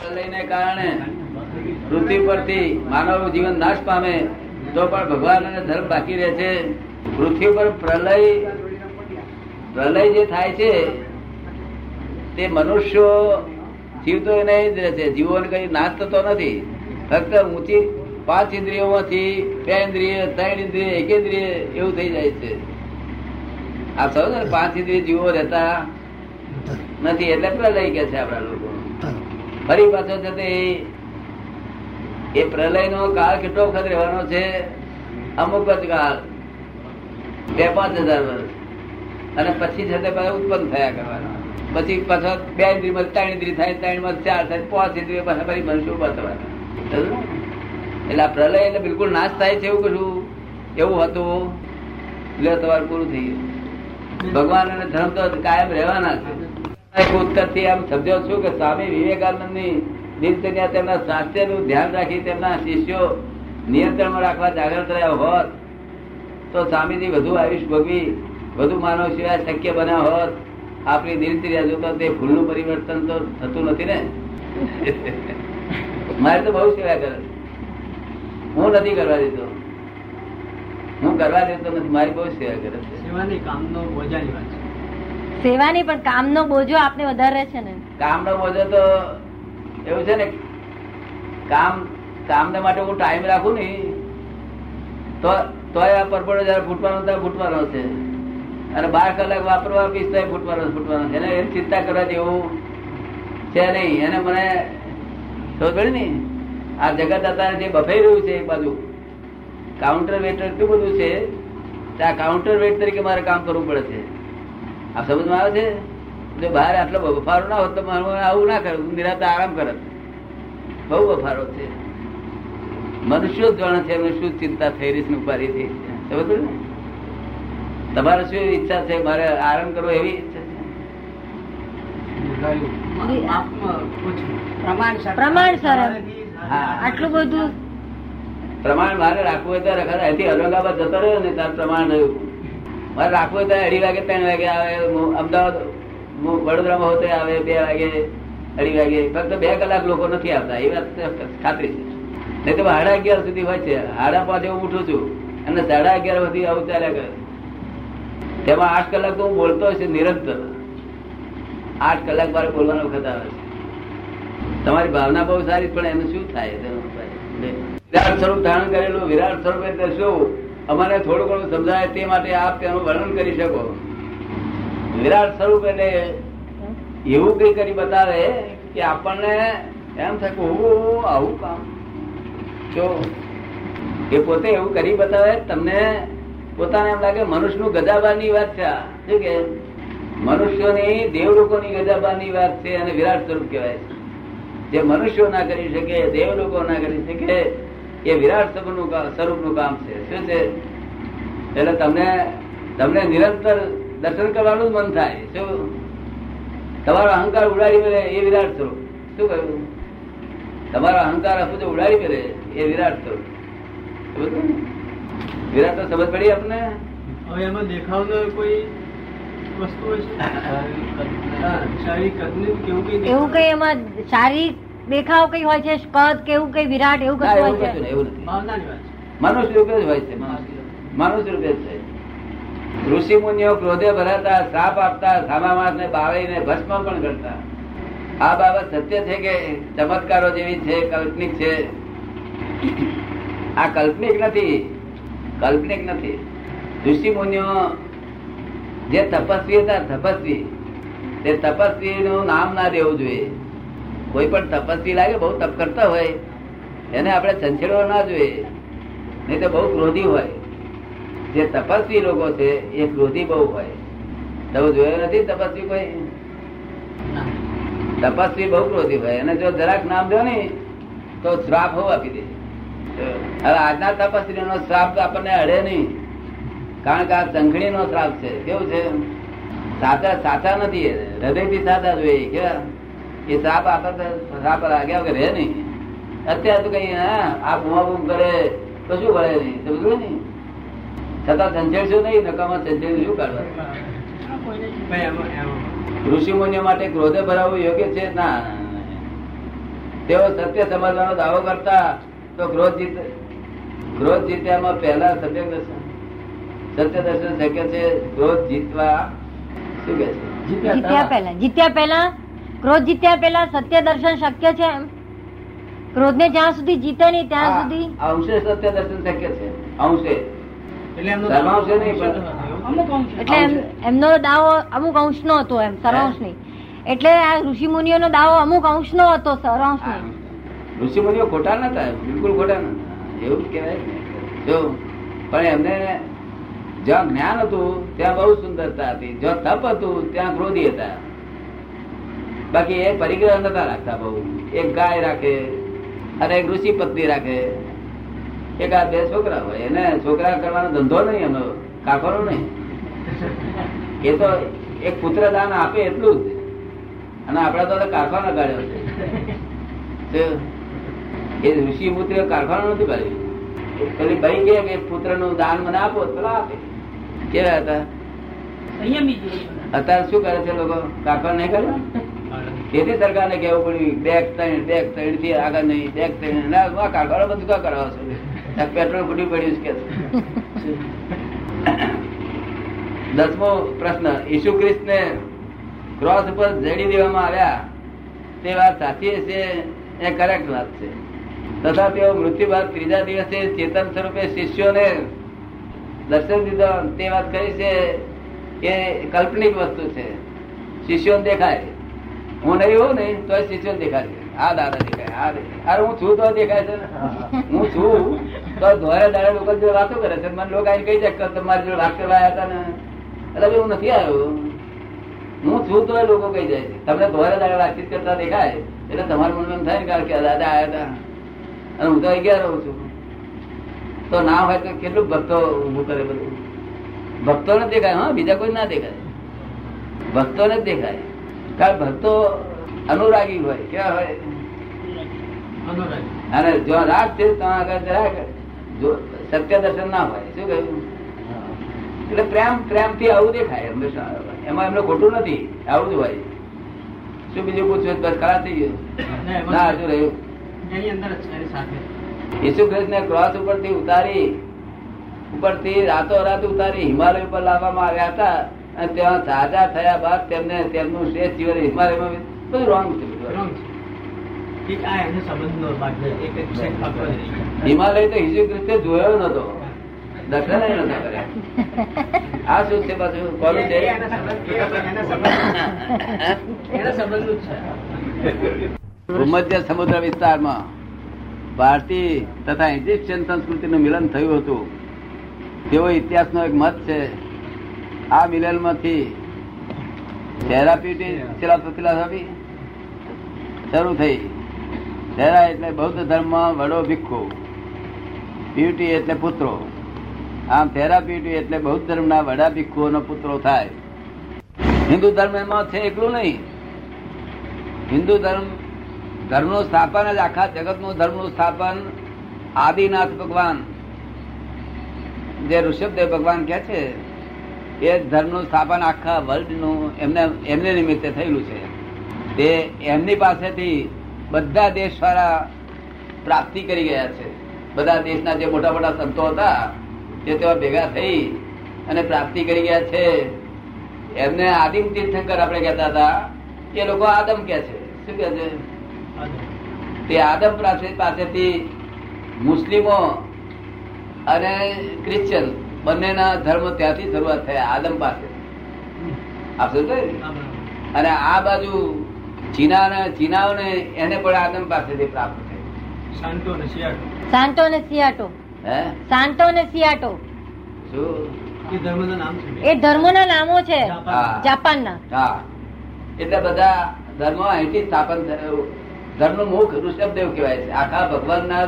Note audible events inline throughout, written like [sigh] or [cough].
પ્રલયને કારણે પૃથ્વી પરથી માનવ જીવન નાશ પામે, તો પણ ભગવાન અને ધર્મ બાકી રહે છે. પૃથ્વી પર પ્રલય પ્રલય જે થાય છે, તે મનુષ્યો જીવતો નહીં જ રહે છે. જીવોને કઈ નાશ થતો નથી. ફક્ત ઊંચી પાંચ ઇન્દ્રિયોમાંથી બે ઇન્દ્રિય, ત્રણ ઇન્દ્રિય, એક ઇન્દ્રિય એવું થઈ જાય છે. આ સૌ પાંચ ઇન્દ્રિય જીવો રહેતા નથી, એટલે પ્રલય કે છે આપણા લોકો. ફરી પાછો છે એ પ્રલય નો કાળ કેટલો વખત રહેવાનો છે? અમુક જ કાળ. બે પાંચ હજાર વર્ષ. અને પછી છે તે ઉત્પન્ન થયા કરવાના. પછી પાછો બે ઇન્દ્રિયમાં ત્રણ ઇન્દ્રિય થાય, ત્રણમાં ચાર થાય, પાંચ ઇન્દ્રિય પાછા ફરી મનુષ્ય ઊભા થવાના. એટલે આ પ્રલય એટલે બિલકુલ નાશ થાય છે એવું કશું? એવું હતું? એટલે તમારું પૂરું થઈ ગયું. ભગવાન અને ધર્મ તો કાયમ રહેવાના છે. સમજો છું કે સ્વામી વિવેકાનંદની દિનચર્યા તેમના સ્વાસ્થ્યનું ધ્યાન રાખી તેમના શિષ્યો નિયંત્રણમાં રાખવા જાગૃત રહ્યા હોત, તો સ્વામીજી વધુ આયુષ ભોગવી, વધુ માનવ સિવાય શક્ય બન્યા હોત. આપણી દિનચર્યા જોતા તે ભૂલનું પરિવર્તન તો થતું નથી ને? [laughs] મારે તો બહુ સેવા કરે. હું નથી કરવા દેતો. હું કરવા દેતો નથી, મારી બહુ સેવા કરે છે. સેવાની કામનો બોજાની વાત છે. સેવાની પણ કામનો બોજો આપને વધારે છે ને. કામનો બોજો તો એવું છે ને, કામ, કામના માટે હું ટાઈમ રાખું ને, તો, તોય આ પરપડો જયારે ફૂટવાનો ત્યારે ફૂટવાનો છે. અને બાર કલાક વાપરવા આપીશ તો ફૂટવાનો ફૂટવાનો છે. એને એની ચિંતા કરવા જેવું છે નહીં. એને મને ખબર ને આ જગત અત્યારે જે બફાઈ રહ્યું છે એ બાજુ. કાઉન્ટર વેટ એટલું બધું છે ત્યાં કાઉન્ટર વેટ તરીકે મારે કામ કરવું પડે છે. આ સમજમાં આવે છે? જો બહાર આટલો બફારો ના હોત તો મારું આવું ના કરું નિરાતે આરામ કરત બહુ બફારો છે. મનુષ્યો જ જાણે છે એમને શું ચિંતા થઈ રહી છે ને ઉપાધિ થઈ છે? સમજ ને? તમારે શું ઈચ્છા છે? મારે આરામ કરવો એવી ઈચ્છા છે? આટલું બધું? પ્રમાણ મારે રાખવું હોય તો ઔરંગાબાદ જતો રહ્યો ને તાર પ્રમાણ રહ્યું મારે રાખવું હોય તો અઢી વાગે, ત્રણ વાગે આવે. અમદાવાદ વડોદરામાં હોતે આવે, બે વાગે, અઢી વાગે. ફક્ત બે કલાક લોકો નથી આવતા. એ વાત ખાતરી છે. નહીં તો સાડા અગિયાર સુધી હોય છે. સાડા પાંચે હું ઉઠું છું. અને સાડા અગિયાર સુધી આવું ચાલ્યા તેમાં આઠ કલાક તો હું બોલતો છે નિરંતર. આઠ કલાક મારે બોલવાનો વખત આવે છે. તમારી ભાવના બહુ સારી પણ એનું શું થાય? વિરાટ સ્વરૂપ ધારણ કરેલું. વિરાટ સ્વરૂપ શું? અમારે થોડું ઘણું સમજાય તે માટે આપ તેનું વર્ણન કરી શકો. વિરાટ સ્વરૂપ એટલે એવું કઈ કરી બતાવે કે આપણને એમ થાય કે આવું કામ. જો એ પોતે એવું કરી બતાવે, તમને પોતાને એમ લાગે મનુષ્યનું ગજાબાની વાત છે. શું કે? મનુષ્યોની દેવ લોકોની ગજાબાની વાત છે અને વિરાટ સ્વરૂપ કહેવાય જે મનુષ્યો ના કરી શકે દેવ લોકો ના કરી શકે એ વિરાટ સ્વરૂપનું સ્વરૂપનું કામ છે. શું છે? એટલે તમને તમને નિરંતર દર્શન કરવાનું જ મન થાય. શું? તમારો અહંકાર ઉડાડી મેળે એ વિરાટ સ્વરૂપ. શું કહ્યું? તમારો અહંકાર હશે તો ઉડાડી મેળે એ વિરાટ સ્વરૂપ? વિરાટ તો સમજ પડી આપને? હવે એમાં દેખાવનો કોઈ વસ્તુ હોય છે [laughs] શારીરિક કદની કેવું કઈ એવું કઈ એમાં શારીરિક દેખાવ કઈ હોય છે? કદ કેવું કઈ વિરાટ એવું કઈ હોય છે? એવું નથી. રૂપે જ હોય છે મનુષ્ય. મનુષ્ય રૂપે જ છે. ઋષિ મુનિઓ ક્રોધે ભરાતા સાપ આપતા સામા ને બાળીને ભસ્મ પણ કરતા. આ બાબત સત્ય છે કે ચમત્કારો જેવી છે કલ્પનિક છે? આ કલ્પનિક નથી. કલ્પનિક નથી. ઋષિ મુનિઓ જે તપસ્વી હતા તપસ્વી. તે તપસ્વી નું નામ ના દેવું જોઈએ. કોઈ પણ તપસ્વી લાગે, બહુ તપ કરતા હોય, એને આપણે ચંચેડવા ના જોઈએ. નહીં તો બહુ ક્રોધી હોય. જે તપસ્વી લોકો છે, એ ક્રોધી બહુ હોય. તમે જોયો નથી તપસ્વી કોઈ? તપસ્વી બહુ ક્રોધી હોય. અને જો જરાક નામ દો ને, તો શ્રાપ હોવ આપી દે. હવે આજના તપસ્વી નો શ્રાપ આપણને અડે નહીં. કારણ કે આ સંઘણી નો શ્રાપ છે. કેવું છે? સાચા સાચા નથી હૃદયથી સાચા જોઈએ કેવા? એ સાપ આપણે સાપ લાગ્યા વગર રહે નહીં. અત્યારે તો કઈ હા આ બુમા બુમ કરે કશું શું નહીં? સમજવું ને? છતાં સંચેડશું નહીં? નકામાં સંચેડ શું કાઢવા ઋષિ મુનિઓ માટે ક્રોધે ભરાવવું યોગ્ય છે? ના તેઓ સત્ય સમજવાનો દાવો કરતા તો ક્રોધ જીત. ક્રોધ જીત્યામાં પહેલા સત્ય દર્શન. સત્ય દર્શન શક્ય છે? ક્રોધ જીતવા શું કે છે? જીત્યા પહેલા. જીત્યા પહેલા ક્રોધ જીત્યા પેલા સત્ય દર્શન શક્ય છે એમ? ક્રોધ ને જ્યાં સુધી જીતે નહીં ત્યાં સુધી? અંશે સત્ય દર્શન શક્ય છે. અંશે. એટલે એમનો દાવો અમુક અંશ નો હતો એમ સર્વાંશ નહીં. એટલે આ ઋષિ મુનિઓ નો દાવો અમુક અંશ નો હતો સર્વાંશ નહીં. ઋષિ મુનિઓ ખોટા નતા બિલકુલ ખોટા નતા. એવું કેવાય કહેવાય જો પણ એમને જ્યાં જ્ઞાન હતું ત્યાં બહુ સુંદરતા હતી. જ્યાં તપ હતું ત્યાં ક્રોધી હતા. બાકી એ પરિગ્રહ નતા રાખતા બહુ. એક ગાય રાખે અને એક ઋષિ પત્ની રાખે. એક આ બે છોકરા હોય. એને છોકરા કરવાનો ધંધો નહીં એનો કાકરો નહીં. એ તો એક પુત્ર દાન આપે એટલું જ. અને આપડે તો કારખાના કાઢ્યો છે. એ ઋષિ પુત્ર કારખાનું નથી કાઢ્યું પેલી ભાઈ કે કે પુત્રનું દાન મને આપો પેલા આપે. કેવા હતા? અત્યારે શું કરે છે લોકો? કારખાનું નહીં કરે તેથી સરકારને કેવું પડ્યું બે ત્રણ બે ત્રણથી આગળ નહીં બે ત્રણ, ના બધું કા કરાવો છો? પેટ્રોલ ફૂટી પડ્યું કે દસમો પ્રશ્ન, ઈસુ ખ્રિસ્તને ક્રોસ ઉપર જડી દેવામાં આવ્યા. તે વાત સાચી છે એ કરેક્ટ વાત છે. તથા તેઓ મૃત્યુ બાદ ત્રીજા દિવસે ચેતન સ્વરૂપે શિષ્યોને દર્શન દીધા. તે વાત કરી છે કે કાલ્પનિક વસ્તુ છે. શિષ્યો દેખાય. હું નહીં હોઉં ને તો શિષ્યો દેખાય છે આ દાદા દેખાય આ અરે હું છું તો દેખાય છે હું. છું? તો ધોરે દાડે લોકો જો વાતો કરે છે. મને લોકો આવીને કહી જાય તમારે જોડે વાત કરવા આવ્યા હતા ને. એટલે હું નથી આવ્યો. હું છું તો એ લોકો કહી જાય છે તમને ધોરે દાડે વાતચીત કરતા દેખાય એટલે તમારું મનમાં થાય ને કે દાદા આવ્યા હતા? અને હું તો અગિયાર રહું છું. તો ના હોય તો કેટલું ભક્તો ઊભું કરે બધું? ભક્તો ને દેખાય. હા બીજા કોઈ ના દેખાય. ભક્તો ને જ દેખાય. કારણ ભક્તો અનુરાગી હોય કેવા હોય. અને જો રાગ છે તો આગળ સત્ય દર્શન ના હોય શું કહ્યું? એટલે પ્રેમ પ્રેમથી આવું દેખાય હંમેશા એમાં એમને ખોટું નથી આવું જ હોય. શું બીજું પૂછ્યું? બસ ખરાબ થઈ ગયું. ના, ના હજુ રહ્યું? એની ખ્રિસ્ત ઈસુ ખ્રિસ્તને ક્રોસ ઉપરથી ઉતારી ઉપરથી રાતો રાત ઉતારી હિમાલય ઉપર લાવવામાં આવ્યા હતા. અને ત્યાં સાજા થયા બાદ તેમને તેમનું શ્રેષ્ઠ જીવન હિમાલયમાં બધું રોંગ છે. હિમાલય તો હિજુ ખ્રિસ્તે જોયો નતો. દર્શન નતા કર્યા. આ શું છે પાછું? કોનું છે. ભૂમધ્ય સમુદ્ર વિસ્તારમાં ભારતીય તથા ઇજિપ્શિયન સંસ્કૃતિનું મિલન થયું હતું. તેવો ઇતિહાસનો એક મત છે. આ મિલનમાંથી ફિલોસોફી શરૂ થઈ. થેરા એટલે બૌદ્ધ ધર્મ વડો ભિક્ષુ પ્યુટી એટલે પુત્રો. આમ થેરાપ્યુટી એટલે બૌદ્ધ ધર્મના વડા ભિક્ષુઓનો પુત્રો થાય. હિન્દુ ધર્મ એમાં છે એકલું નહીં. હિન્દુ ધર્મ, ધર્મનું સ્થાપન જ આખા જગતનું ધર્મનું સ્થાપન આદિનાથ ભગવાન, જે ઋષભદેવ ભગવાન કે છે એ ધર્મનું સ્થાપન આખા વર્લ્ડનું એમને એમને નિમિત્તે થયેલું છે. તે એમની પાસેથી બધા દેશ વાળા પ્રાપ્તિ કરી ગયા છે. બધા દેશના જે મોટા મોટા સંતો હતા તે તેઓ ભેગા થઈ અને પ્રાપ્તિ કરી ગયા છે. એમને આદિમ તીર્થંકર આપણે કહેતા હતા એ લોકો આદમ કે છે. શું કે છે? તે આદમ પાસે પાસેથી મુસ્લિમો અને ક્રિશ્ચિયન બંનેના ધર્મ ત્યાંથી શરૂઆત થયા આદમ પાસે. આપ. અને આ બાજુ ચીના ચીનાઓને એને પણ આદમ પાસેથી પ્રાપ્ત થયું. શાંતો ને સિયાટો સાન્ટો ને સિયાટો હે? સાન્ટો ને સિયાટો શું? એ ધર્મના નામ ધર્મોના નામો છે. જાપાનના. હા. એટલે બધા ધર્મો અહીંથી સ્થાપન ધર્મ ધર્મનું મુખ ઋષભદેવ કહેવાય છે. આખા ભગવાનના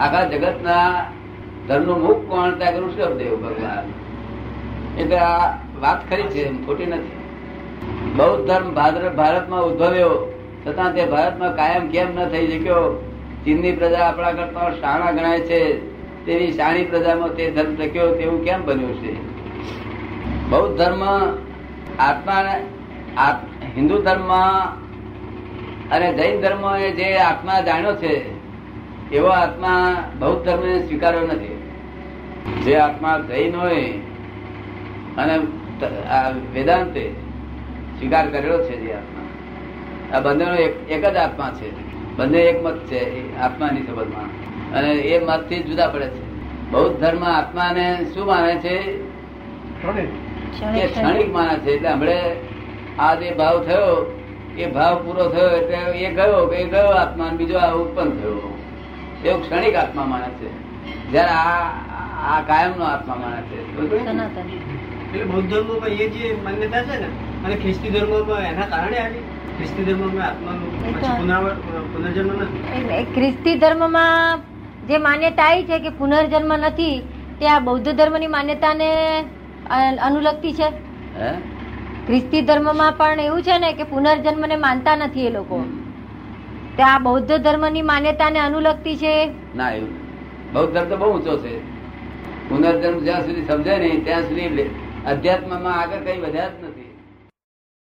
આખા જગતના ધર્મનું મુખ કોણ ત્યાં ઋષભદેવ ભગવાન? એટલે આ વાત ખરી છે ખોટી નથી. બૌદ્ધ ધર્મ ભાદ્ર ભારતમાં ઉદ્ભવ્યો, છતાં તે ભારતમાં કાયમ કેમ ન થઈ શક્યો? ચીનની પ્રજા આપણા કરતા શાણા ગણાય છે, તેવી શાણી પ્રજામાં તે ધર્મ ટક્યો, તેવું કેમ બન્યું છે? બૌદ્ધ ધર્મ આત્મા આત- હિન્દુ ધર્મમાં અને જૈન ધર્મ જે આત્મા જાણ્યો છે, એવો આત્મા બૌદ્ધ ધર્મને સ્વીકાર્યો નથી. જે આત્મા જૈન હોય અને વેદાંતે સ્વીકાર કરેલો છે જે આત્મા. આ બંનેનો એક જ આત્મા છે. બંને એક મત છે એ આત્માની સંબંધમાં. અને એ મતથી જુદા પડે છે. બૌદ્ધ ધર્મ આત્માને શું માને છે? એ ક્ષણિક ક્ષણિક માને છે. એટલે હમણે આ જે ભાવ થયો એ ભાવ પૂરો થયો એટલે એ ગયો કે એ ગયો આત્મા બીજો આ ઉત્પન્ન થયો. એવું ક્ષણિક આત્મા માને છે. જયારે આ આ કાયમ નો આત્મા માને છે. એટલે બૌદ્ધ ધર્મમાં એ જે માન્યતા છે ને અને ખ્રિસ્તી ધર્મમાં એના કારણે આવી. ખ્રિસ્તી ધર્મમાં આત્માનું પુનર્જન્મ નથી. ખ્રિસ્તી ધર્મમાં જે માન્યતા આવી છે કે પુનર્જન્મ નથી તે આ બૌદ્ધ ધર્મની માન્યતાને અનુલગતી છે? હે? ખ્રિસ્તી ધર્મમાં પણ એવું છે ને કે પુનર્જન્મને માનતા નથી એ લોકો. તે આ બૌદ્ધ ધર્મની માન્યતાને અનુલગતી છે? ના એવું. બૌદ્ધ ધર્મ તો બહુ ઊંચો છે. પુનર્જન્મ જ્યાં સુધી સમજાય નહીં ત્યાં સુધી અધ્યાત્મમાં આગળ કઈ વધ્યા